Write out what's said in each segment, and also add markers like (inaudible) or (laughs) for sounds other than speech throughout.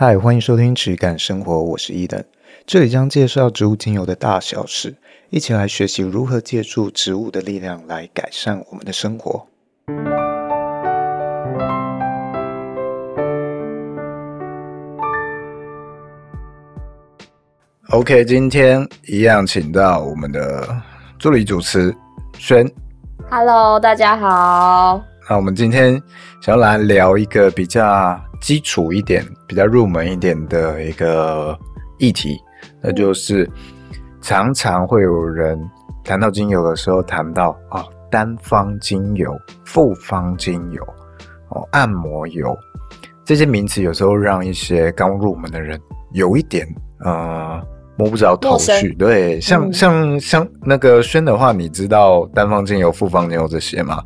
嗨，欢迎收听质感生活，我是伊登，这里将介绍植物精油的大小事，一起来学习如何借助植物的力量来改善我们的生活。OK，今天一样请到我们的助理主持轩。Hello，大家好。那我们今天想要来聊一个比较基础一点、比较入门一点的一个议题，那就是常常会有人谈到精油的时候谈到啊，单方精油、复方精油、哦，按摩油这些名词，有时候让一些刚入门的人有一点呃摸不着头绪。对，像、嗯、像像那个轩的话，你知道单方精油、复方精油这些吗？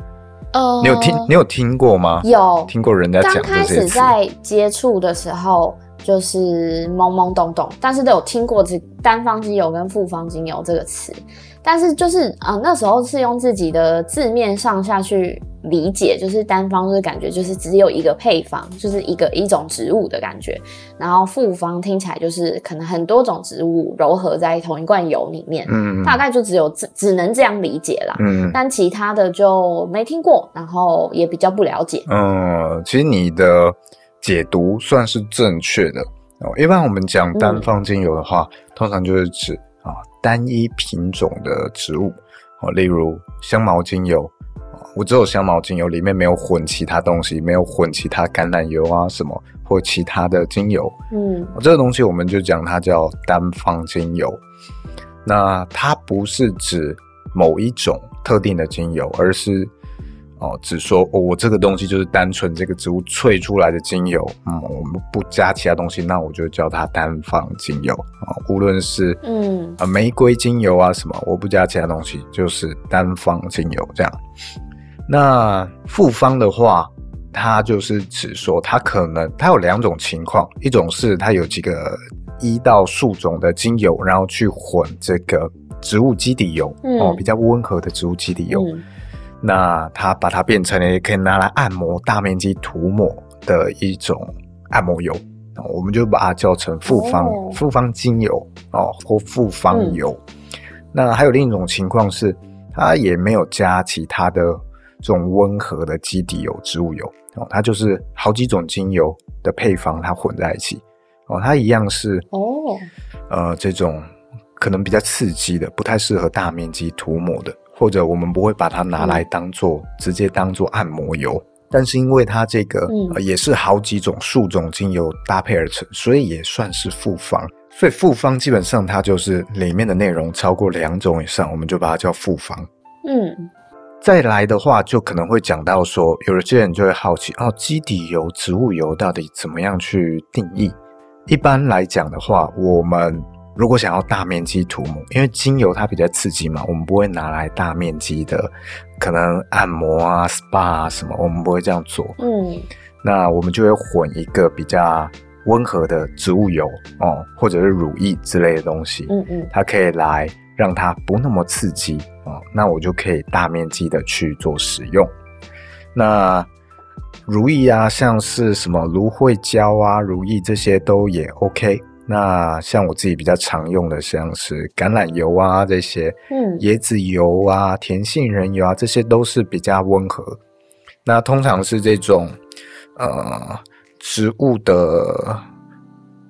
呃，你有听你有听过吗？有听过人家讲开始在接触的时候，就是懵懵懂懂，但是都有听过这单方精油跟复方精油这个词。但是就是啊、呃，那时候是用自己的字面上下去理解，就是单方就是感觉就是只有一个配方，就是一个一种植物的感觉。然后复方听起来就是可能很多种植物糅合在同一罐油里面，嗯，大概就只有只只能这样理解啦，嗯，但其他的就没听过，然后也比较不了解。嗯，其实你的解读算是正确的哦。一般我们讲单方精油的话，嗯、通常就是指。啊，单一品种的植物，哦，例如香茅精油，啊，我只有香茅精油，里面没有混其他东西，没有混其他橄榄油啊什么或其他的精油，嗯，这个东西我们就讲它叫单方精油。那它不是指某一种特定的精油，而是。哦，只说哦，我这个东西就是单纯这个植物萃出来的精油，嗯，我们不加其他东西，那我就叫它单方精油啊。无论是嗯啊玫瑰精油啊什么，我不加其他东西，就是单方精油这样。那复方的话，它就是指说它可能它有两种情况，一种是它有几个一到数种的精油，然后去混这个植物基底油，嗯、哦，比较温和的植物基底油。嗯那它把它变成了可以拿来按摩、大面积涂抹的一种按摩油，我们就把它叫成复方、oh. 复方精油哦，或复方油。嗯、那还有另一种情况是，它也没有加其他的这种温和的基底油、植物油哦，它就是好几种精油的配方，它混在一起哦，它一样是哦，oh. 呃，这种可能比较刺激的，不太适合大面积涂抹的。或者我们不会把它拿来当做、嗯、直接当做按摩油，但是因为它这个、嗯呃、也是好几种数种精油搭配而成，所以也算是复方。所以复方基本上它就是里面的内容超过两种以上，我们就把它叫复方。嗯，再来的话就可能会讲到说，有些人就会好奇哦，基底油、植物油到底怎么样去定义？一般来讲的话，我们。如果想要大面积涂抹，因为精油它比较刺激嘛，我们不会拿来大面积的可能按摩啊、SPA 啊什么，我们不会这样做。嗯，那我们就会混一个比较温和的植物油哦，或者是乳液之类的东西。嗯嗯，它可以来让它不那么刺激哦，那我就可以大面积的去做使用。那乳液啊，像是什么芦荟胶啊、乳液这些都也 OK。那像我自己比较常用的，像是橄榄油啊这些，嗯，椰子油啊、甜杏仁油啊，这些都是比较温和。那通常是这种呃植物的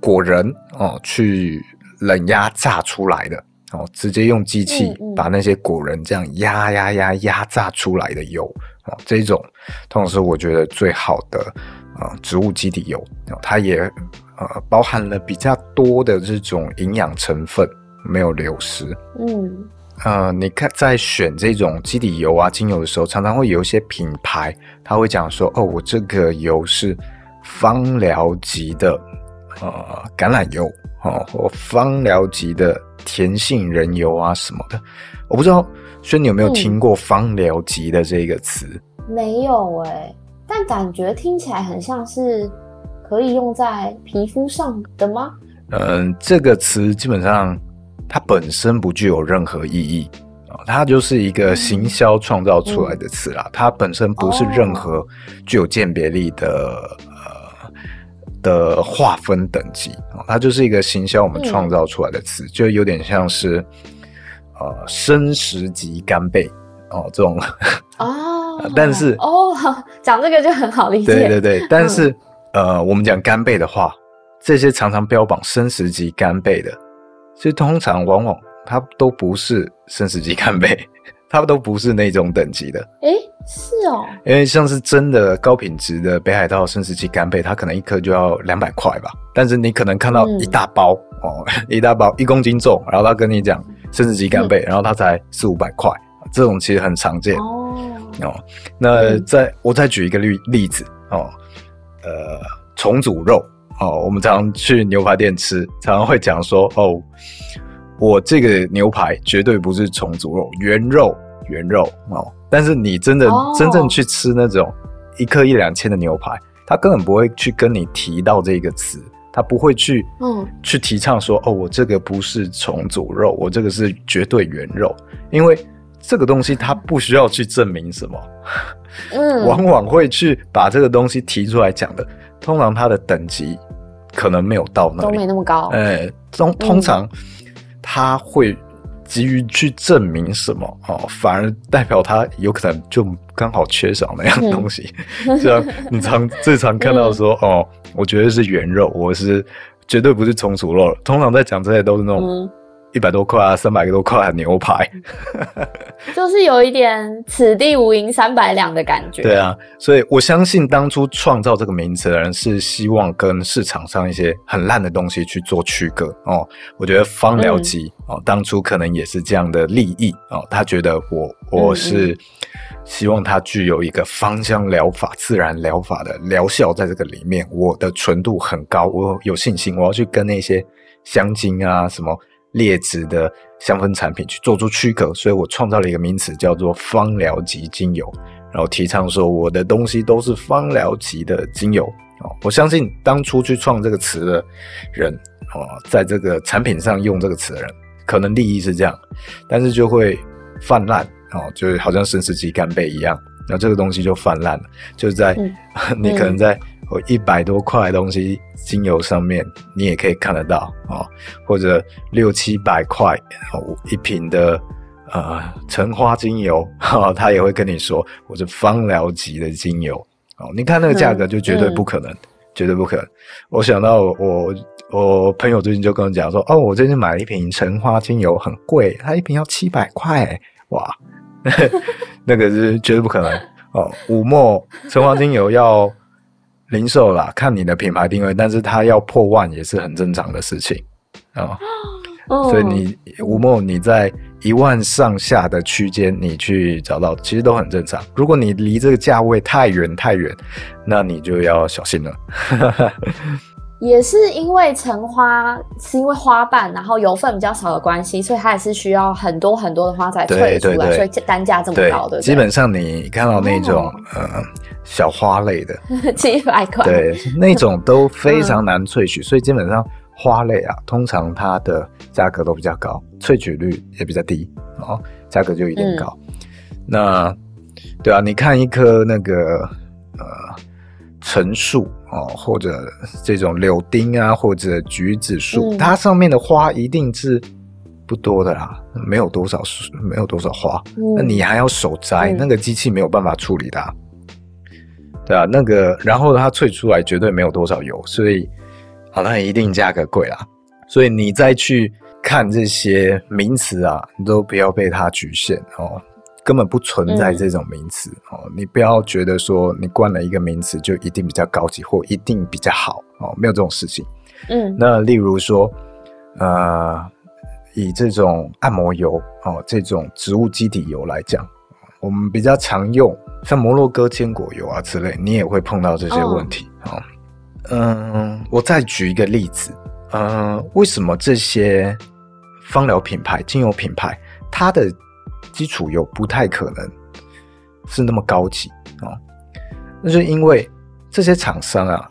果仁哦，去冷压榨出来的哦，直接用机器把那些果仁这样压压压压榨出来的油哦，这种通常是我觉得最好的呃植物基底油，哦，它也。呃，包含了比较多的这种营养成分，没有流失。嗯，呃，你看在选这种基底油啊、精油的时候，常常会有一些品牌，他会讲说：“哦，我这个油是芳疗级的呃橄榄油哦，或芳疗级的甜杏仁油啊什么的。”我不知道轩你有没有听过“芳疗级”的这个词？嗯，没有哎，但感觉听起来很像是。可以用在皮肤上的吗？嗯，这个词基本上它本身不具有任何意义啊，它就是一个行销创造出来的词啦。嗯、它本身不是任何具有鉴别力的、哦、呃的划分等级啊，它就是一个行销我们创造出来的词，嗯、就有点像是呃生食级干贝哦这种哦，(laughs) 但是哦讲这个就很好理解，对对对，但是、嗯、呃我们讲干贝的话，这些常常标榜生食级干贝的，其实通常往往它都不是生食级干贝。(laughs) 它都不是那种等级的，诶、欸，是哦，因为像是真的高品质的北海道生食级干贝，它可能一颗就要两百块吧。但是你可能看到 (laughs) 一大包、嗯、哦，一大包一公斤重，然后他跟你讲生食级干贝，嗯、然后它才四五百块，这种其实很常见哦。哦，那再、嗯、我再举一个例例子哦，呃，重组肉哦，我们常常去牛排店吃，常常会讲说哦。我这个牛排绝对不是重组肉，原肉原肉哦。但是你真的、oh. 真正去吃那种一克一两千的牛排，他根本不会去跟你提到这个词，他不会去嗯去提倡说哦，我这个不是重组肉，我这个是绝对原肉，因为这个东西它不需要去证明什么，嗯，(laughs) 往往会去把这个东西提出来讲的，通常它的等级可能没有到那里，都没那么高，哎、欸，通通常。嗯他会急于去证明什么哦，反而代表他有可能就刚好缺少那样东西。这样、嗯、(laughs) 你常最常看到说、(laughs) 嗯、哦，我觉得是原肉，我是绝对不是重组肉。通常在讲这些都是那种。嗯一百多块啊，三百多块的牛排，(laughs) 就是有一点“此地无银三百两”的感觉。对啊，所以我相信当初创造这个名词的人是希望跟市场上一些很烂的东西去做区隔哦。我觉得芳疗级哦，当初可能也是这样的利益哦。他觉得我我是希望它具有一个芳香疗法、自然疗法的疗效在这个里面，我的纯度很高，我有信心，我要去跟那些香精啊什么。劣质的香氛产品去做出区隔，所以我创造了一个名词叫做芳疗级精油，然后提倡说我的东西都是芳疗级的精油哦。我相信当初去创这个词的人哦，在这个产品上用这个词的人，可能利益是这样，但是就会泛滥哦，就好像生食级干贝一样，那这个东西就泛滥了，就是在、嗯、(laughs) 你可能在。一百多块东西，精油上面你也可以看得到哦，或者六七百块一瓶的呃橙花精油，哈，他也会跟你说我是芳疗级的精油哦。你看那个价格就绝对不可能，嗯嗯、绝对不可能。我想到我我朋友最近就跟我讲说，哦，我最近买了一瓶橙花精油，很贵，它一瓶要七百块，哇，(laughs) 那个是绝对不可能哦。五墨橙花精油要。零售啦，看你的品牌定位，但是它要破万也是很正常的事情啊。哦、所以你吴梦你在一万上下的区间，你去找到其实都很正常。如果你离这个价位太远太远，那你就要小心了。也是因为橙花是因为花瓣，然后油分比较少的关系，所以它也是需要很多很多的花材萃出来，所以单价这么高的。基本上你看到那种、哦、(laughs) 呃小花类的 (laughs) 几百块，对，那种都非常难萃取，嗯、所以基本上花类啊，通常它的价格都比较高，萃取率也比较低，哦，价格就一定高。嗯、那对啊，你看一棵那个呃橙树。哦，或者这种柳丁啊，或者橘子树，嗯、它上面的花一定是不多的啦，没有多少树，没有多少花，嗯、那你还要手摘，嗯、那个机器没有办法处理的，对啊，那个，然后它萃出来绝对没有多少油，所以，好，那一定价格贵啦。所以你再去看这些名词啊，你都不要被它局限哦。根本不存在这种名词、嗯、哦，你不要觉得说你冠了一个名词就一定比较高级或一定比较好哦，没有这种事情。嗯，那例如说，呃，以这种按摩油哦，这种植物基底油来讲，我们比较常用，像摩洛哥坚果油啊之类，你也会碰到这些问题。哦，嗯，我再举一个例子，嗯，为什么这些芳疗品牌、精油品牌，它的基础油不太可能是那么高级啊，那就因为这些厂商啊，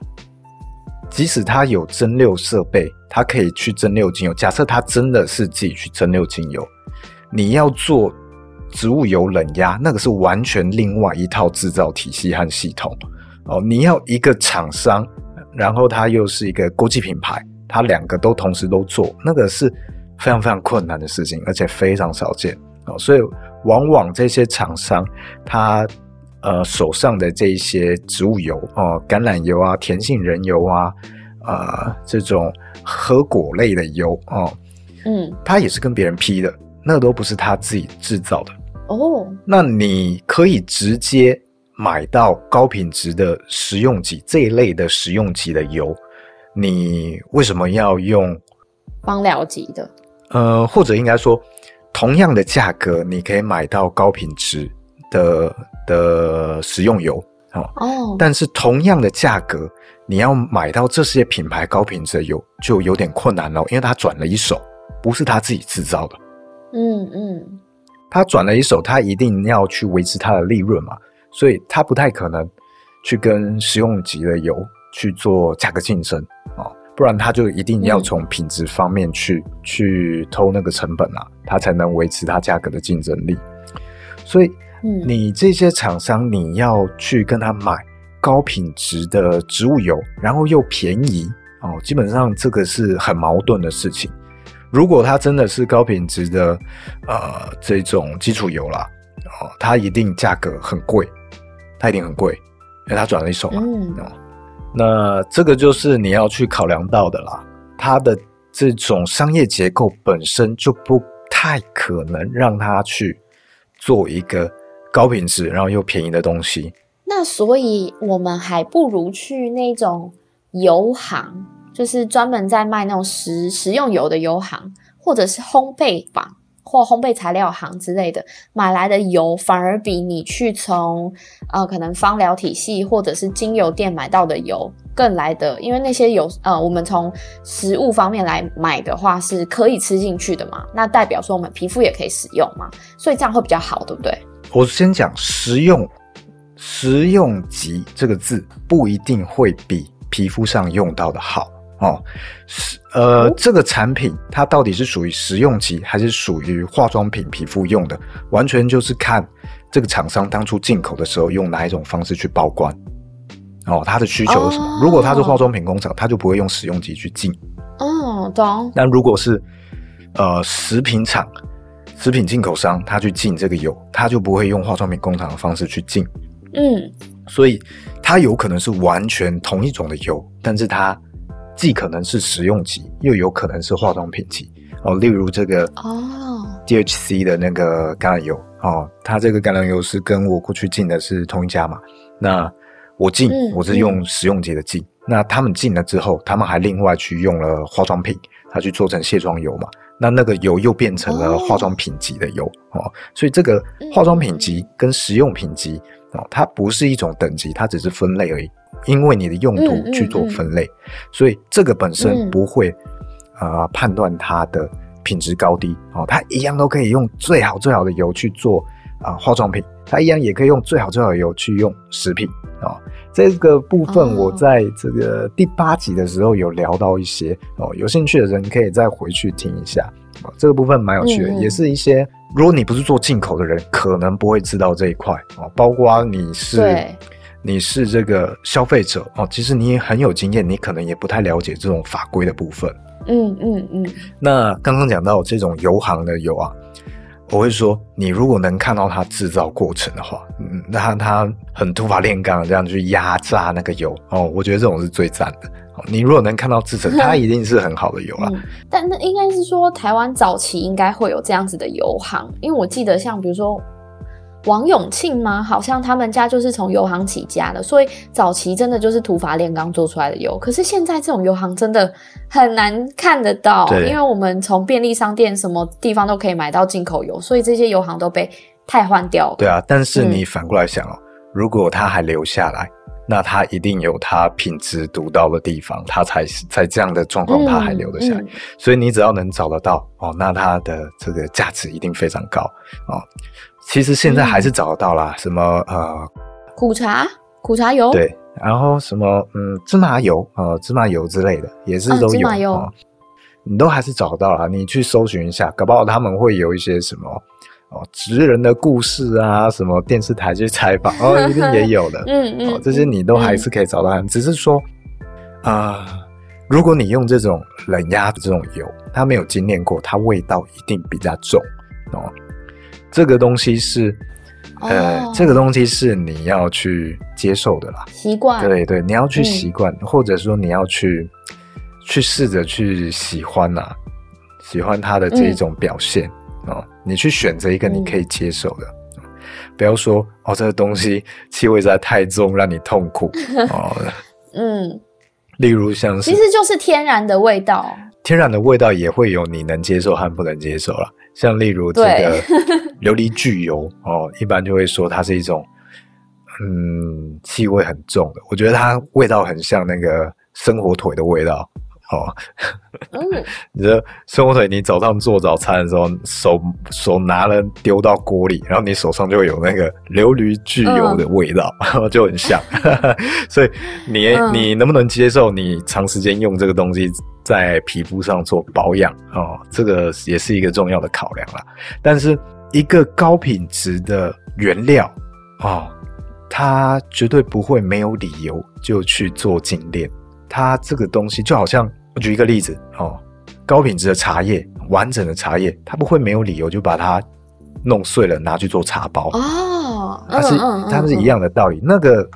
即使他有蒸馏设备，他可以去蒸馏精油。假设他真的是自己去蒸馏精油，你要做植物油冷压，那个是完全另外一套制造体系和系统哦。你要一个厂商然后它又是一个国际品牌，它两个都同时都做，那个是非常非常困难的事情，而且非常少见哦。所以往往这些厂商，他呃手上的这一些植物油哦，橄榄油啊、甜杏仁油啊，呃这种核果类的油哦，嗯，他也是跟别人批的，那都不是他自己制造的哦。那你可以直接。买到高品质的食用级这一类的食用级的油，你为什么要用芳疗级的？呃，或者应该说，同样的价格，你可以买到高品质的的食用油哦。哦，但是同样的价格，你要买到这些品牌高品质的油，就有点困难了，因为他转了一手，不是他自己制造的。嗯嗯，他转了一手，他一定要去维持他的利润嘛。所以他不太可能去跟食用级的油去做价格竞争啊，不然他就一定要从品质方面去、嗯、去偷那个成本啊，他才能维持它价格的竞争力。所以，你这些厂商你要去跟他买高品质的植物油，然后又便宜哦，基本上这个是很矛盾的事情。如果它真的是高品质的呃这种基础油啦，哦，它一定价格很贵。它一定很贵，因为它转了一手嘛。嗯，那这个就是你要去考量到的啦。它的这种商业结构本身就不太可能让它去做一个高品质然后又便宜的东西。那所以我们还不如去那种油行，就是专门在卖那种食食用油的油行，或者是烘焙坊。或烘焙材料行之类的买来的油，反而比你去从呃可能芳疗体系或者是精油店买到的油更来的，因为那些油呃我们从食物方面来买的话是可以吃进去的嘛，那代表说我们皮肤也可以使用嘛，所以这样会比较好，对不对？我先讲食用，食用级这个字不一定会比皮肤上用到的好。哦，是呃，哦、这个产品它到底是属于食用级还是属于化妆品皮肤用的，完全就是看这个厂商当初进口的时候用哪一种方式去报关。哦，它的需求是什么？哦、如果它是化妆品工厂，它就不会用食用级去进。哦，懂。那如果是呃食品厂、食品进口商，他去进这个油，他就不会用化妆品工厂的方式去进。嗯，所以它有可能是完全同一种的油，但是它。既可能是食用级，又有可能是化妆品级哦。例如这个哦，DHC 的那个橄榄油哦，它这个橄榄油是跟我过去进的是同一家嘛。那我进，嗯、我是用食用级的进。嗯、那他们进了之后，他们还另外去用了化妆品，他去做成卸妆油嘛。那那个油又变成了化妆品级的油哦，哦。所以这个化妆品级跟食用品级哦，它不是一种等级，它只是分类而已。因为你的用途去做分类，嗯嗯嗯、所以这个本身不会呃、判断它的品质高低哦。它一样都可以用最好最好的油去做啊、呃、化妆品，它一样也可以用最好最好的油去用食品啊、哦。这个部分我在这个第八集的时候有聊到一些哦，有兴趣的人可以再回去听一下哦。这个部分蛮有趣的，嗯、也是一些如果你不是做进口的人，可能不会知道这一块哦。包括你是。你是这个消费者哦，其实你也很有经验，你可能也不太了解这种法规的部分。嗯嗯嗯。那刚刚讲到这种油行的油啊，我会说，你如果能看到它制造过程的话，嗯，那它很土法炼钢这样去压榨那个油哦，我觉得这种是最赞的。你如果能看到制成，(laughs) 它一定是很好的油啦。嗯，但那应该是说，台湾早期应该会有这样子的油行，因为我记得像比如说。王永庆吗？好像他们家就是从油行起家的，所以早期真的就是土法炼钢做出来的油。可是现在这种油行真的很难看得到，对因为我们从便利商店什么地方都可以买到进口油，所以这些油行都被汰换掉了。对啊，但是你反过来想哦，嗯、如果它还留下来，那它一定有它品质独到的地方，它才在这样的状况它还留得下来。嗯嗯、所以你只要能找得到哦，那它的这个价值一定非常高哦。其实现在还是找得到啦，嗯、什么呃苦茶、苦茶油，对，然后什么嗯芝麻油呃芝麻油之类的也是都有，啊、芝麻油、哦，你都还是找到了。你去搜寻一下，搞不好他们会有一些什么哦职人的故事啊，什么电视台去采访哦，(laughs) 一定也有的，嗯嗯，哦，这些你都还是可以找到，嗯、只是说啊、呃，如果你用这种冷压的这种油，它没有精炼过，它味道一定比较重哦。这个东西是，呃，哦、这个东西是你要去接受的啦，习惯。对对，你要去习惯，嗯、或者说你要去去试着去喜欢呐、啊，喜欢它的这一种表现、嗯、哦。你去选择一个你可以接受的，嗯、不要说哦，这个东西气味实在太重，让你痛苦 (laughs) 哦。嗯，例如像是，其实就是天然的味道，天然的味道也会有你能接受和不能接受了。像例如这个琉璃聚油哦，一般就会说它是一种嗯气味很重的，我觉得它味道很像那个生火腿的味道。哦，嗯，(laughs) 你这生火腿，你早上做早餐的时候，手手拿了丢到锅里，然后你手上就会有那个琉璃聚油的味道，嗯、(laughs) 就很像。(laughs) 所以你、嗯、你能不能接受你长时间用这个东西在皮肤上做保养？哦，这个也是一个重要的考量啦。但是一个高品质的原料哦，它绝对不会没有理由就去做精炼。它这个东西就好像。我举一个例子哦，高品质的茶叶，完整的茶叶，它不会没有理由就把它弄碎了拿去做茶包哦，它是它是一样的道理。那个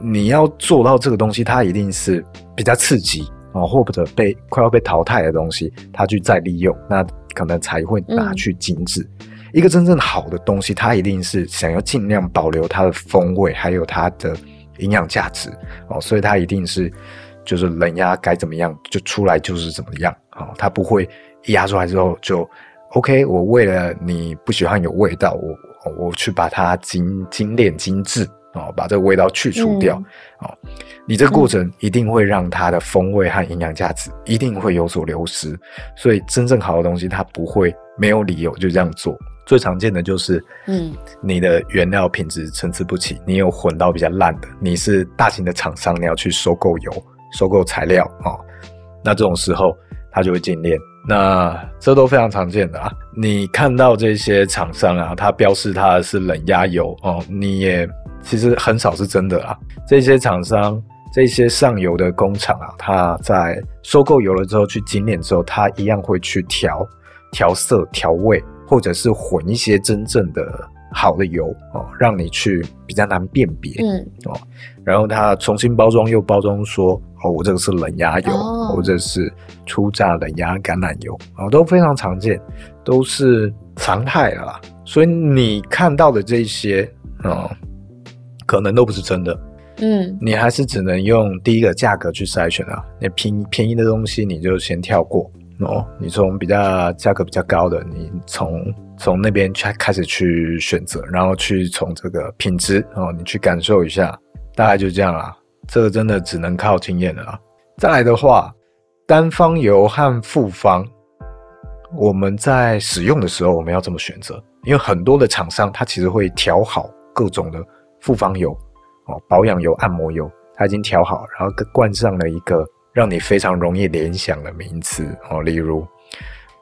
你要做到这个东西，它一定是比较刺激哦，或者被快要被淘汰的东西，它去再利用，那可能才会拿去精致。嗯、一个真正好的东西，它一定是想要尽量保留它的风味，还有它的营养价值哦，所以它一定是。就是冷压该怎么样就出来就是怎么样啊、哦，它不会压出来之后就 OK。我为了你不喜欢有味道，我我去把它精精炼精致啊、哦，把这个味道去除掉哦。你这个过程一定会让它的风味和营养价值一定会有所流失。所以真正好的东西，它不会没有理由就这样做。最常见的就是，嗯，你的原料品质参差不齐，你有混到比较烂的，你是大型的厂商，你要去收购油。收购材料啊、哦，那这种时候它就会精炼，那这都非常常见的啊。你看到这些厂商啊，它标示它的是冷压油哦，你也其实很少是真的啊。这些厂商、这些上游的工厂啊，它在收购油了之后去精炼之后，它一样会去调调色、调味，或者是混一些真正的。好的油哦，让你去比较难辨别，嗯。哦，然后它重新包装又包装说哦，我这个是冷压油，哦、或者是初榨冷压橄榄油。啊、哦，都非常常见，都是常态了啦。所以你看到的这些哦，可能都不是真的，嗯，你还是只能用第一个价格去筛选啊，那便便宜的东西你就先跳过哦，你从比较价格比较高的，你从。从那边去开始去选择，然后去从这个品质哦，你去感受一下，大概就这样啦。这个真的只能靠经验了啦。再来的话，单方油和复方，我们在使用的时候，我们要怎么选择？因为很多的厂商他其实会调好各种的复方油哦，保养油、按摩油，他已经调好，然后灌上了一个让你非常容易联想的名词哦，例如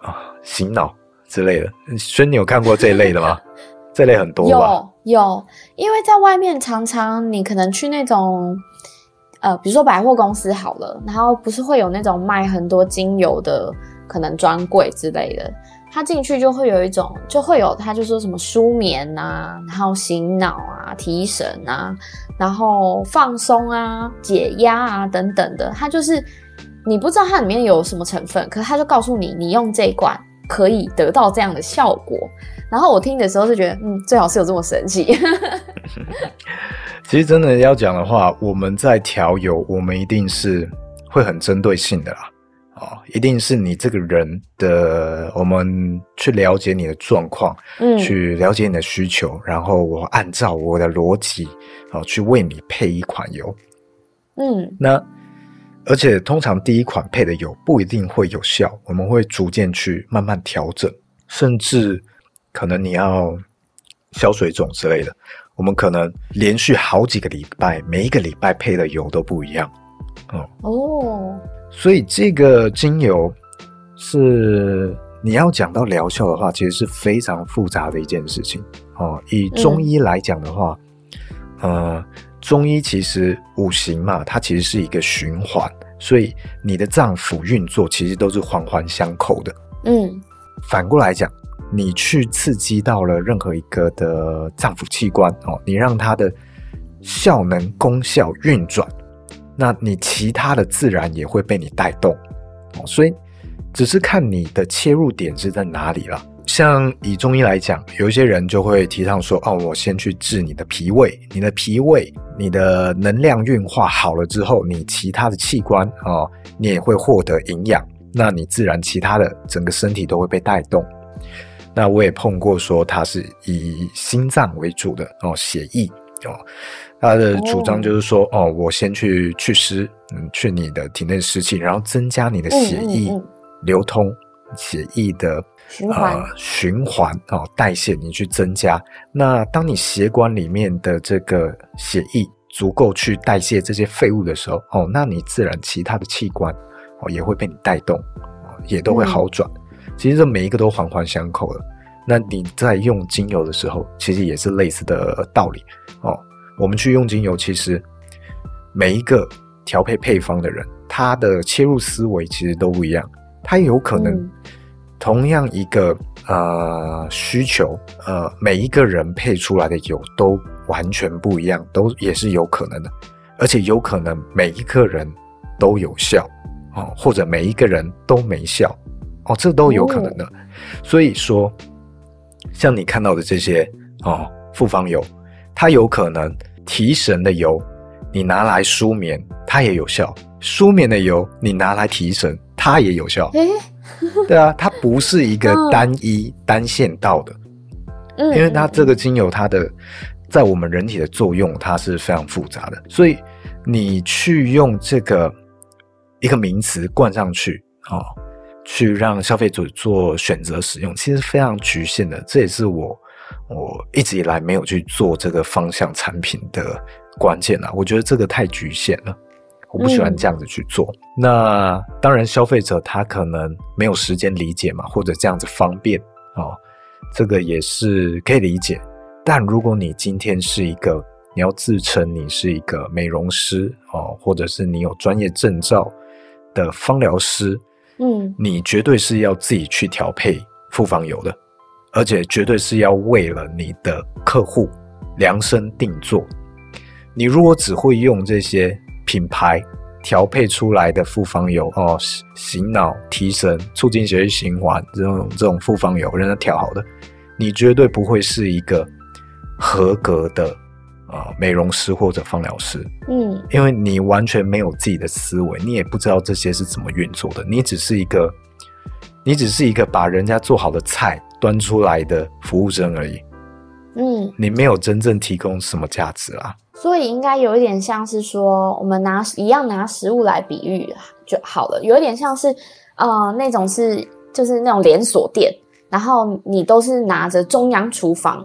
啊，醒脑。之类的，所以你有看过这一类的吗？(laughs) 这类很多吧？有有，因为在外面常常你可能去那种，呃，比如说百货公司好了，然后不是会有那种卖很多精油的可能专柜之类的，他进去就会有一种，就会有他就说什么舒眠啊，然后醒脑啊、提神啊，然后放松啊、解压啊等等的，他就是你不知道它里面有什么成分，可是他就告诉你，你用这一罐。可以得到这样的效果，然后我听的时候是觉得，嗯，最好是有这么神奇。(laughs) 其实真的要讲的话，我们在调油，我们一定是会很针对性的啦，哦，一定是你这个人的，我们去了解你的状况，嗯，去了解你的需求，然后我按照我的逻辑，哦，去为你配一款油，嗯，那。而且通常第一款配的油不一定会有效，我们会逐渐去慢慢调整，甚至可能你要消水肿之类的，我们可能连续好几个礼拜，每一个礼拜配的油都不一样。哦哦，所以这个精油是你要讲到疗效的话，其实是非常复杂的一件事情。哦，以中医来讲的话，嗯。呃中医其实五行嘛，它其实是一个循环，所以你的脏腑运作其实都是环环相扣的。嗯，反过来讲，你去刺激到了任何一个的脏腑器官哦，你让它的效能功效运转，那你其他的自然也会被你带动哦。所以只是看你的切入点是在哪里了。像以中医来讲，有一些人就会提倡说：“哦，我先去治你的脾胃，你的脾胃，你的能量运化好了之后，你其他的器官哦，你也会获得营养，那你自然其他的整个身体都会被带动。”那我也碰过说他是以心脏为主的哦，血液哦，他的主张就是说：“哦，哦，我先去祛湿，嗯，去你的体内湿气，然后增加你的血液流通，血液的。”循环、呃、循环啊、哦，代谢你去增加。那当你血管里面的这个血液足够去代谢这些废物的时候，哦，那你自然其他的器官哦也会被你带动，也都会好转。嗯、其实这每一个都环环相扣的。那你在用精油的时候，其实也是类似的道理哦。我们去用精油，其实每一个调配配方的人，他的切入思维其实都不一样，他有可能、嗯。同样一个呃需求，呃每一个人配出来的油都完全不一样，都也是有可能的，而且有可能每一个人都有效哦，或者每一个人都没效哦，这都有可能的。哦、所以说，像你看到的这些哦复方油，它有可能提神的油，你拿来舒眠它也有效；舒眠的油你拿来提神，它也有效。对啊，它不是一个单一单线道的，嗯，因为它这个精油它的在我们人体的作用它是非常复杂的，所以你去用这个一个名词冠上去啊，去让消费者做选择使用，其实非常局限的。这也是我我一直以来没有去做这个方向产品的关键啊，我觉得这个太局限了。我不喜欢这样子去做。嗯、那当然，消费者他可能没有时间理解嘛，或者这样子方便哦，这个也是可以理解。但如果你今天是一个，你要自称你是一个美容师哦，或者是你有专业证照的芳疗师，嗯，你绝对是要自己去调配复方油的，而且绝对是要为了你的客户量身定做。你如果只会用这些。品牌调配出来的复方油哦，醒脑、提神、促进血液循环这种这种复方油，人家调好的，你绝对不会是一个合格的啊、呃、美容师或者芳疗师。嗯，因为你完全没有自己的思维，你也不知道这些是怎么运作的，你只是一个，你只是一个把人家做好的菜端出来的服务生而已。嗯，你没有真正提供什么价值啦。所以应该有一点像是说，我们拿一样拿食物来比喻就好了，有一点像是，呃，那种是就是那种连锁店，然后你都是拿着中央厨房，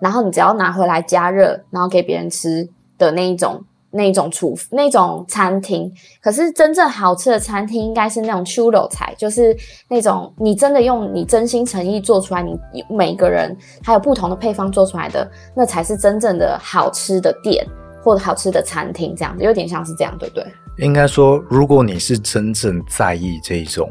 然后你只要拿回来加热，然后给别人吃的那一种。那种厨那种餐厅，可是真正好吃的餐厅应该是那种手路菜，就是那种你真的用你真心诚意做出来，你每个人还有不同的配方做出来的，那才是真正的好吃的店或者好吃的餐厅，这样子有点像是这样，对不对？应该说，如果你是真正在意这一种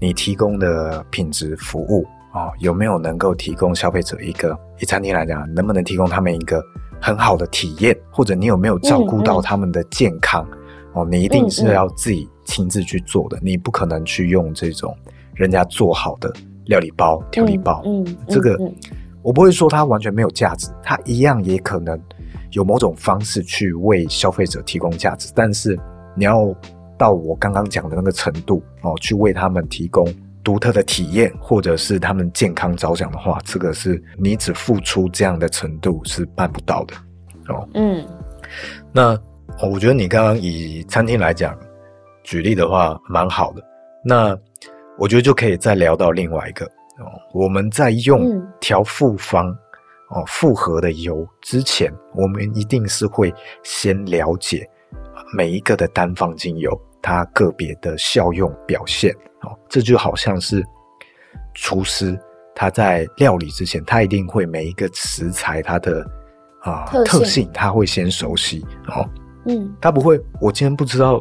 你提供的品质服务啊、哦，有没有能够提供消费者一个，以餐厅来讲，能不能提供他们一个？很好的体验，或者你有没有照顾到他们的健康？嗯嗯、哦，你一定是要自己亲自去做的，你不可能去用这种人家做好的料理包、调理包。嗯，嗯这个、嗯、我不会说它完全没有价值，它一样也可能有某种方式去为消费者提供价值，但是你要到我刚刚讲的那个程度哦，去为他们提供。独特的体验，或者是他们健康着想的话，这个是你只付出这样的程度是办不到的哦。嗯，那我觉得你刚刚以餐厅来讲举例的话，蛮好的。那我觉得就可以再聊到另外一个哦，我们在用调复方哦复合的油之前，我们一定是会先了解每一个的单方精油。它个别的效用表现，哦，这就好像是厨师他在料理之前，他一定会每一个食材它的啊、呃、特性，他会先熟悉哦。嗯，他不会，我今天不知道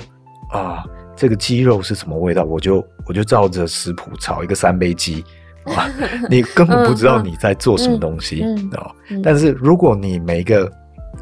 啊、呃，这个鸡肉是什么味道，我就我就照着食谱炒一个三杯鸡啊，(laughs) 你根本不知道你在做什么东西哦嗯。但是如果你每一个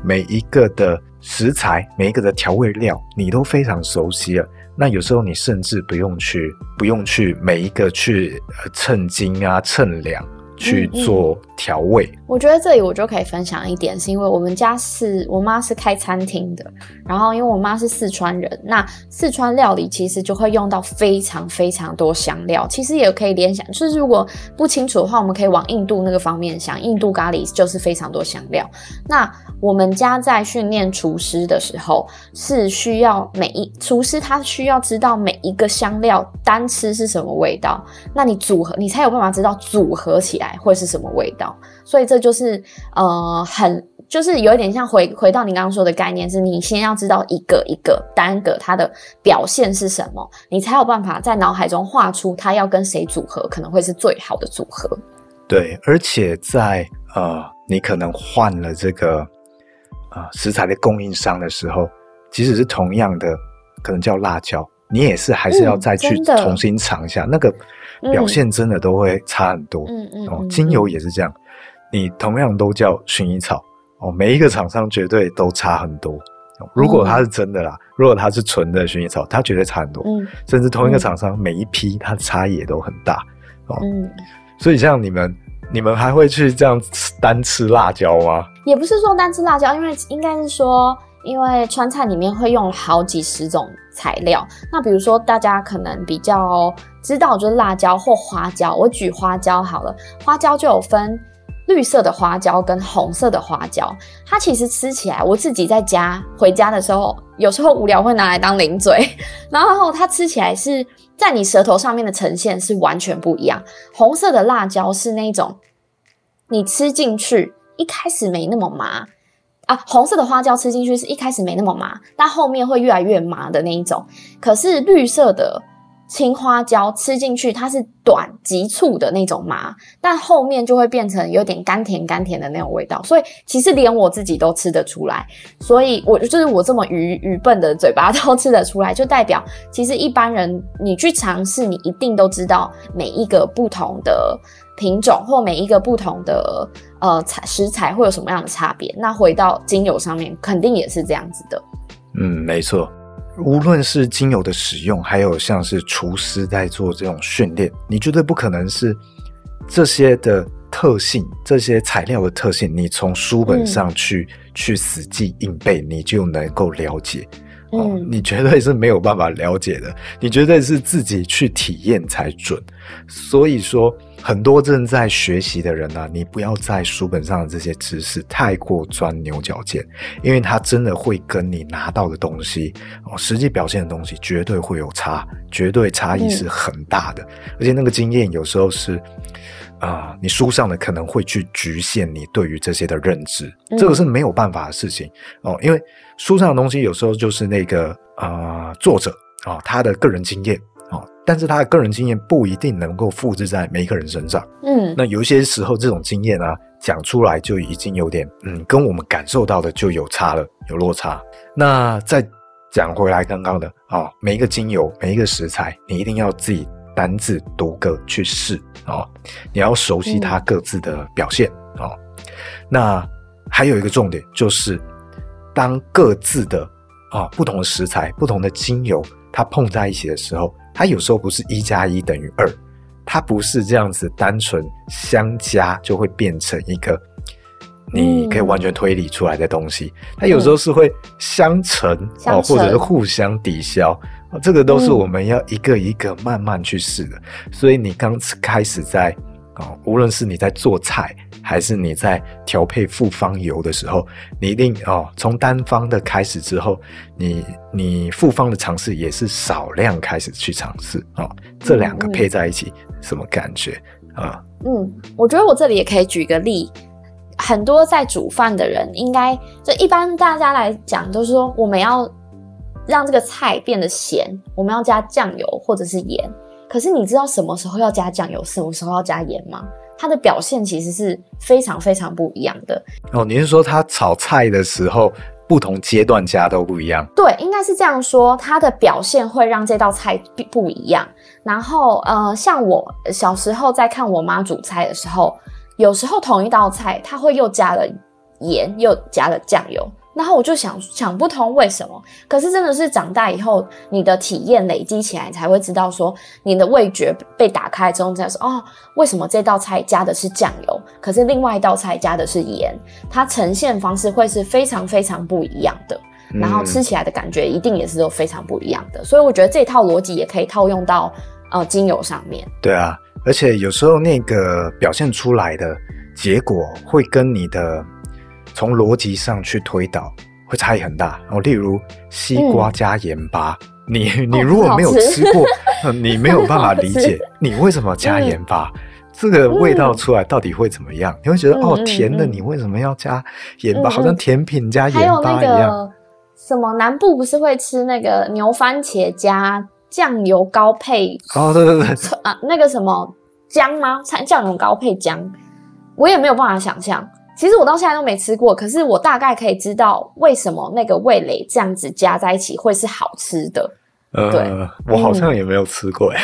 每一个的食材，每一个的调味料，你都非常熟悉了，那有时候你甚至不用去不用去每一个去称斤啊称量。去做调味、嗯嗯，我觉得这里我就可以分享一点，是因为我们家是我妈是开餐厅的，然后因为我妈是四川人，那四川料理其实就会用到非常非常多香料，其实也可以联想，就是如果不清楚的话，我们可以往印度那个方面想，印度咖喱就是非常多香料。那我们家在训练厨师的时候，是需要每一厨师他需要知道每一个香料单吃是什么味道，那你组合你才有办法知道组合起来。会是什么味道？所以这就是呃，很就是有一点像回回到你刚刚说的概念，是你先要知道一个一个单个它的表现是什么，你才有办法在脑海中画出它要跟谁组合可能会是最好的组合。对，而且在呃，你可能换了这个呃食材的供应商的时候，即使是同样的，可能叫辣椒，你也是还是要再去重新尝一下、嗯、那个。表现真的都会差很多，嗯嗯，哦，精油也是这样，你同样都叫薰衣草，哦，每一个厂商绝对都差很多。如果它是真的啦，如果它是纯的薰衣草，它绝对差很多，嗯，甚至同一个厂商每一批它的差异也都很大，哦，嗯，所以像你们，你们还会去这样吃单吃辣椒吗？也不是说单吃辣椒，因为应该是说。因为川菜里面会用好几十种材料，那比如说大家可能比较知道就是辣椒或花椒。我举花椒好了，花椒就有分绿色的花椒跟红色的花椒。它其实吃起来，我自己在家回家的时候，有时候无聊会拿来当零嘴，然后它吃起来是在你舌头上面的呈现是完全不一样。红色的辣椒是那种你吃进去一开始没那么麻。啊，红色的花椒吃进去是一开始没那么麻，但后面会越来越麻的那一种。可是绿色的青花椒吃进去，它是短急促的那种麻，但后面就会变成有点甘甜甘甜的那种味道。所以其实连我自己都吃得出来，所以我就是我这么愚愚笨的嘴巴 (laughs) 都吃得出来，就代表其实一般人你去尝试，你一定都知道每一个不同的。品种或每一个不同的呃材食材会有什么样的差别？那回到精油上面，肯定也是这样子的。嗯，没错。无论是精油的使用，还有像是厨师在做这种训练，你绝对不可能是这些的特性、这些材料的特性，你从书本上去、嗯、去死记硬背，你就能够了解。哦、嗯，你绝对是没有办法了解的，你绝对是自己去体验才准。所以说。很多正在学习的人呢、啊，你不要在书本上的这些知识太过钻牛角尖，因为它真的会跟你拿到的东西哦，实际表现的东西绝对会有差，绝对差异是很大的。嗯、而且那个经验有时候是啊、呃，你书上的可能会去局限你对于这些的认知，嗯、这个是没有办法的事情哦，因为书上的东西有时候就是那个啊、呃、作者啊、哦、他的个人经验啊。但是他的个人经验不一定能够复制在每一个人身上。嗯，那有一些时候这种经验啊，讲出来就已经有点，嗯，跟我们感受到的就有差了，有落差。那再讲回来刚刚的啊、哦，每一个精油，每一个食材，你一定要自己单字独个去试啊、哦，你要熟悉它各自的表现哦。那还有一个重点就是，当各自的啊、哦、不同的食材、不同的精油，它碰在一起的时候。它有时候不是一加一等于二，它不是这样子单纯相加就会变成一个你可以完全推理出来的东西。嗯、它有时候是会相乘哦，或者是互相抵消，这个都是我们要一个一个慢慢去试的。所以你刚开始在哦，无论是你在做菜。还是你在调配复方油的时候，你一定哦，从单方的开始之后，你你复方的尝试也是少量开始去尝试哦。这两个配在一起，嗯、什么感觉啊？嗯，我觉得我这里也可以举个例，很多在煮饭的人，应该就一般大家来讲都是说，我们要让这个菜变得咸，我们要加酱油或者是盐。可是你知道什么时候要加酱油，什么时候要加盐吗？它的表现其实是非常非常不一样的。哦，你是说它炒菜的时候，不同阶段加都不一样？对，应该是这样说，它的表现会让这道菜不一样。然后，呃，像我小时候在看我妈煮菜的时候，有时候同一道菜，它会又加了盐，又加了酱油。然后我就想想不通为什么，可是真的是长大以后，你的体验累积起来，才会知道说，你的味觉被打开之后，才说哦，为什么这道菜加的是酱油，可是另外一道菜加的是盐，它呈现方式会是非常非常不一样的，然后吃起来的感觉一定也是都非常不一样的，所以我觉得这套逻辑也可以套用到呃精油上面。对啊，而且有时候那个表现出来的结果会跟你的。从逻辑上去推导，会差异很大哦。例如西瓜加盐巴，嗯、你你如果没有吃过，哦、(laughs) 你没有 (laughs) 办法理解你为什么加盐巴，嗯、这个味道出来到底会怎么样？嗯、你会觉得、嗯、哦，甜的，你为什么要加盐巴？嗯、好像甜品加盐巴一样。那个什么南部不是会吃那个牛番茄加酱油高配？哦，对对对，啊，那个什么姜吗？酱油高配姜，我也没有办法想象。其实我到现在都没吃过，可是我大概可以知道为什么那个味蕾这样子加在一起会是好吃的。呃，对，我好像也没有吃过哎。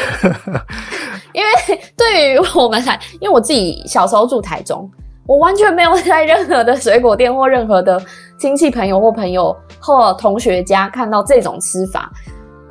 (laughs) 因为对于我们来，因为我自己小时候住台中，我完全没有在任何的水果店或任何的亲戚朋友或朋友或同学家看到这种吃法。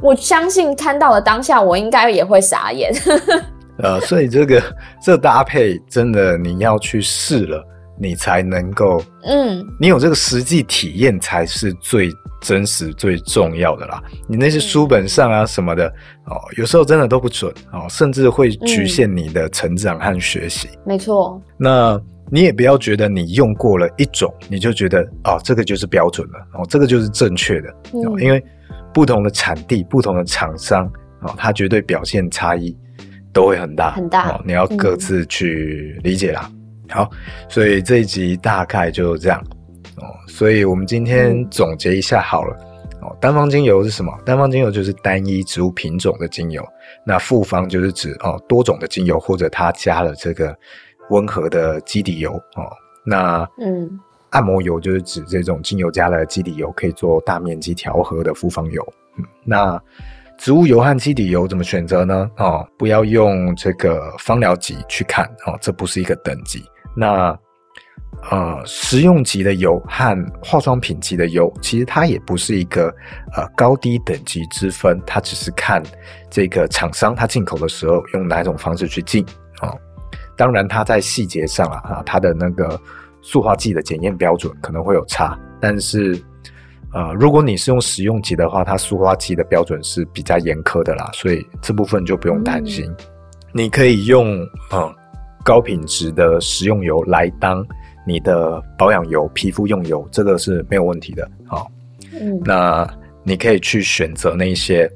我相信看到了当下，我应该也会傻眼。(laughs) 呃，所以这个这搭配真的你要去试了。你才能够，嗯，你有这个实际体验才是最真实、最重要的啦。你那些书本上啊什么的，哦，有时候真的都不准哦，甚至会局限你的成长和学习。没错。那你也不要觉得你用过了一种，你就觉得哦，这个就是标准了，哦，这个就是正确的。哦，因为不同的产地、不同的厂商，哦，它绝对表现差异都会很大，很大。哦，你要各自去理解啦。好，所以这一集大概就这样哦。所以我们今天总结一下好了哦。单方精油是什么？单方精油就是单一植物品种的精油。那复方就是指哦多种的精油，或者它加了这个温和的基底油哦。那嗯，按摩油就是指这种精油加了基底油可以做大面积调和的复方油。嗯，那植物油和基底油怎么选择呢？哦，不要用这个芳疗级去看哦，这不是一个等级。那呃，食用级的油和化妆品级的油，其实它也不是一个呃高低等级之分，它只是看这个厂商它进口的时候用哪种方式去进啊、哦。当然，它在细节上啊，啊，它的那个塑化剂的检验标准可能会有差，但是呃，如果你是用食用级的话，它塑化剂的标准是比较严苛的啦，所以这部分就不用担心。嗯、你可以用嗯。高品质的食用油来当你的保养油、皮肤用油，这个是没有问题的。好，嗯，那你可以去选择那些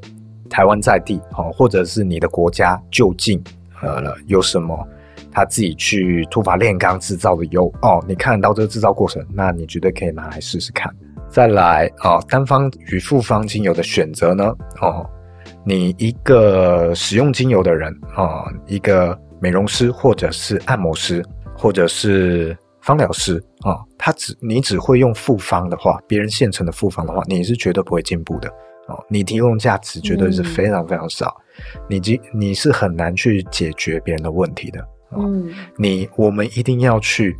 台湾在地，好，或者是你的国家就近，呃，有什么他自己去土法炼钢制造的油哦，你看得到这个制造过程，那你绝对可以拿来试试看。再来哦，单方与复方精油的选择呢？哦，你一个使用精油的人哦，一个。美容师，或者是按摩师，或者是芳疗师啊、哦，他只你只会用复方的话，别人现成的复方的话，你是绝对不会进步的哦。你提供价值绝对是非常非常少，嗯、你即你是很难去解决别人的问题的。哦、嗯，你我们一定要去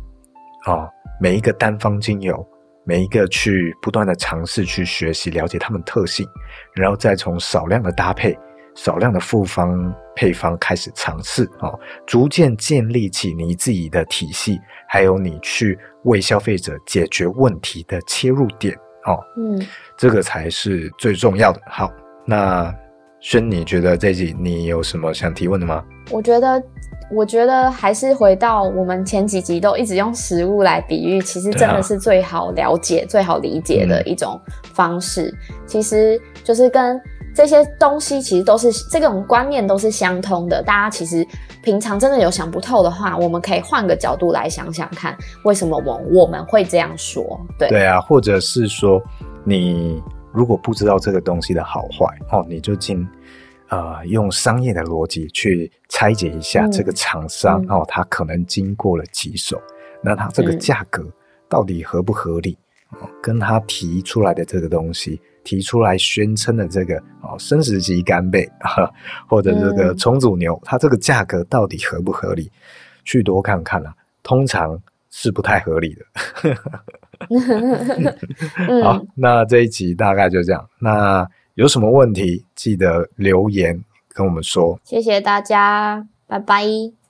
啊、哦，每一个单方精油，每一个去不断的尝试去学习了解它们特性，然后再从少量的搭配。少量的复方配方开始尝试哦，逐渐建立起你自己的体系，还有你去为消费者解决问题的切入点哦。嗯，这个才是最重要的。好，那轩，你觉得这集你有什么想提问的吗？我觉得，我觉得还是回到我们前几集都一直用食物来比喻，其实真的是最好了解、啊、最好理解的一种方式。嗯、其实就是跟。这些东西其实都是这种观念都是相通的。大家其实平常真的有想不透的话，我们可以换个角度来想想看，为什么我我们会这样说？对对啊，或者是说，你如果不知道这个东西的好坏哦，你就进呃用商业的逻辑去拆解一下这个厂商、嗯、哦，他可能经过了几手，那他这个价格到底合不合理？嗯、跟他提出来的这个东西，提出来宣称的这个哦生食级干贝啊，(laughs) 或者这个重组牛，它这个价格到底合不合理？去多看看啊，通常是不太合理的。(laughs) 好，那这一集大概就这样。那有什么问题，记得留言跟我们说。谢谢大家，拜拜。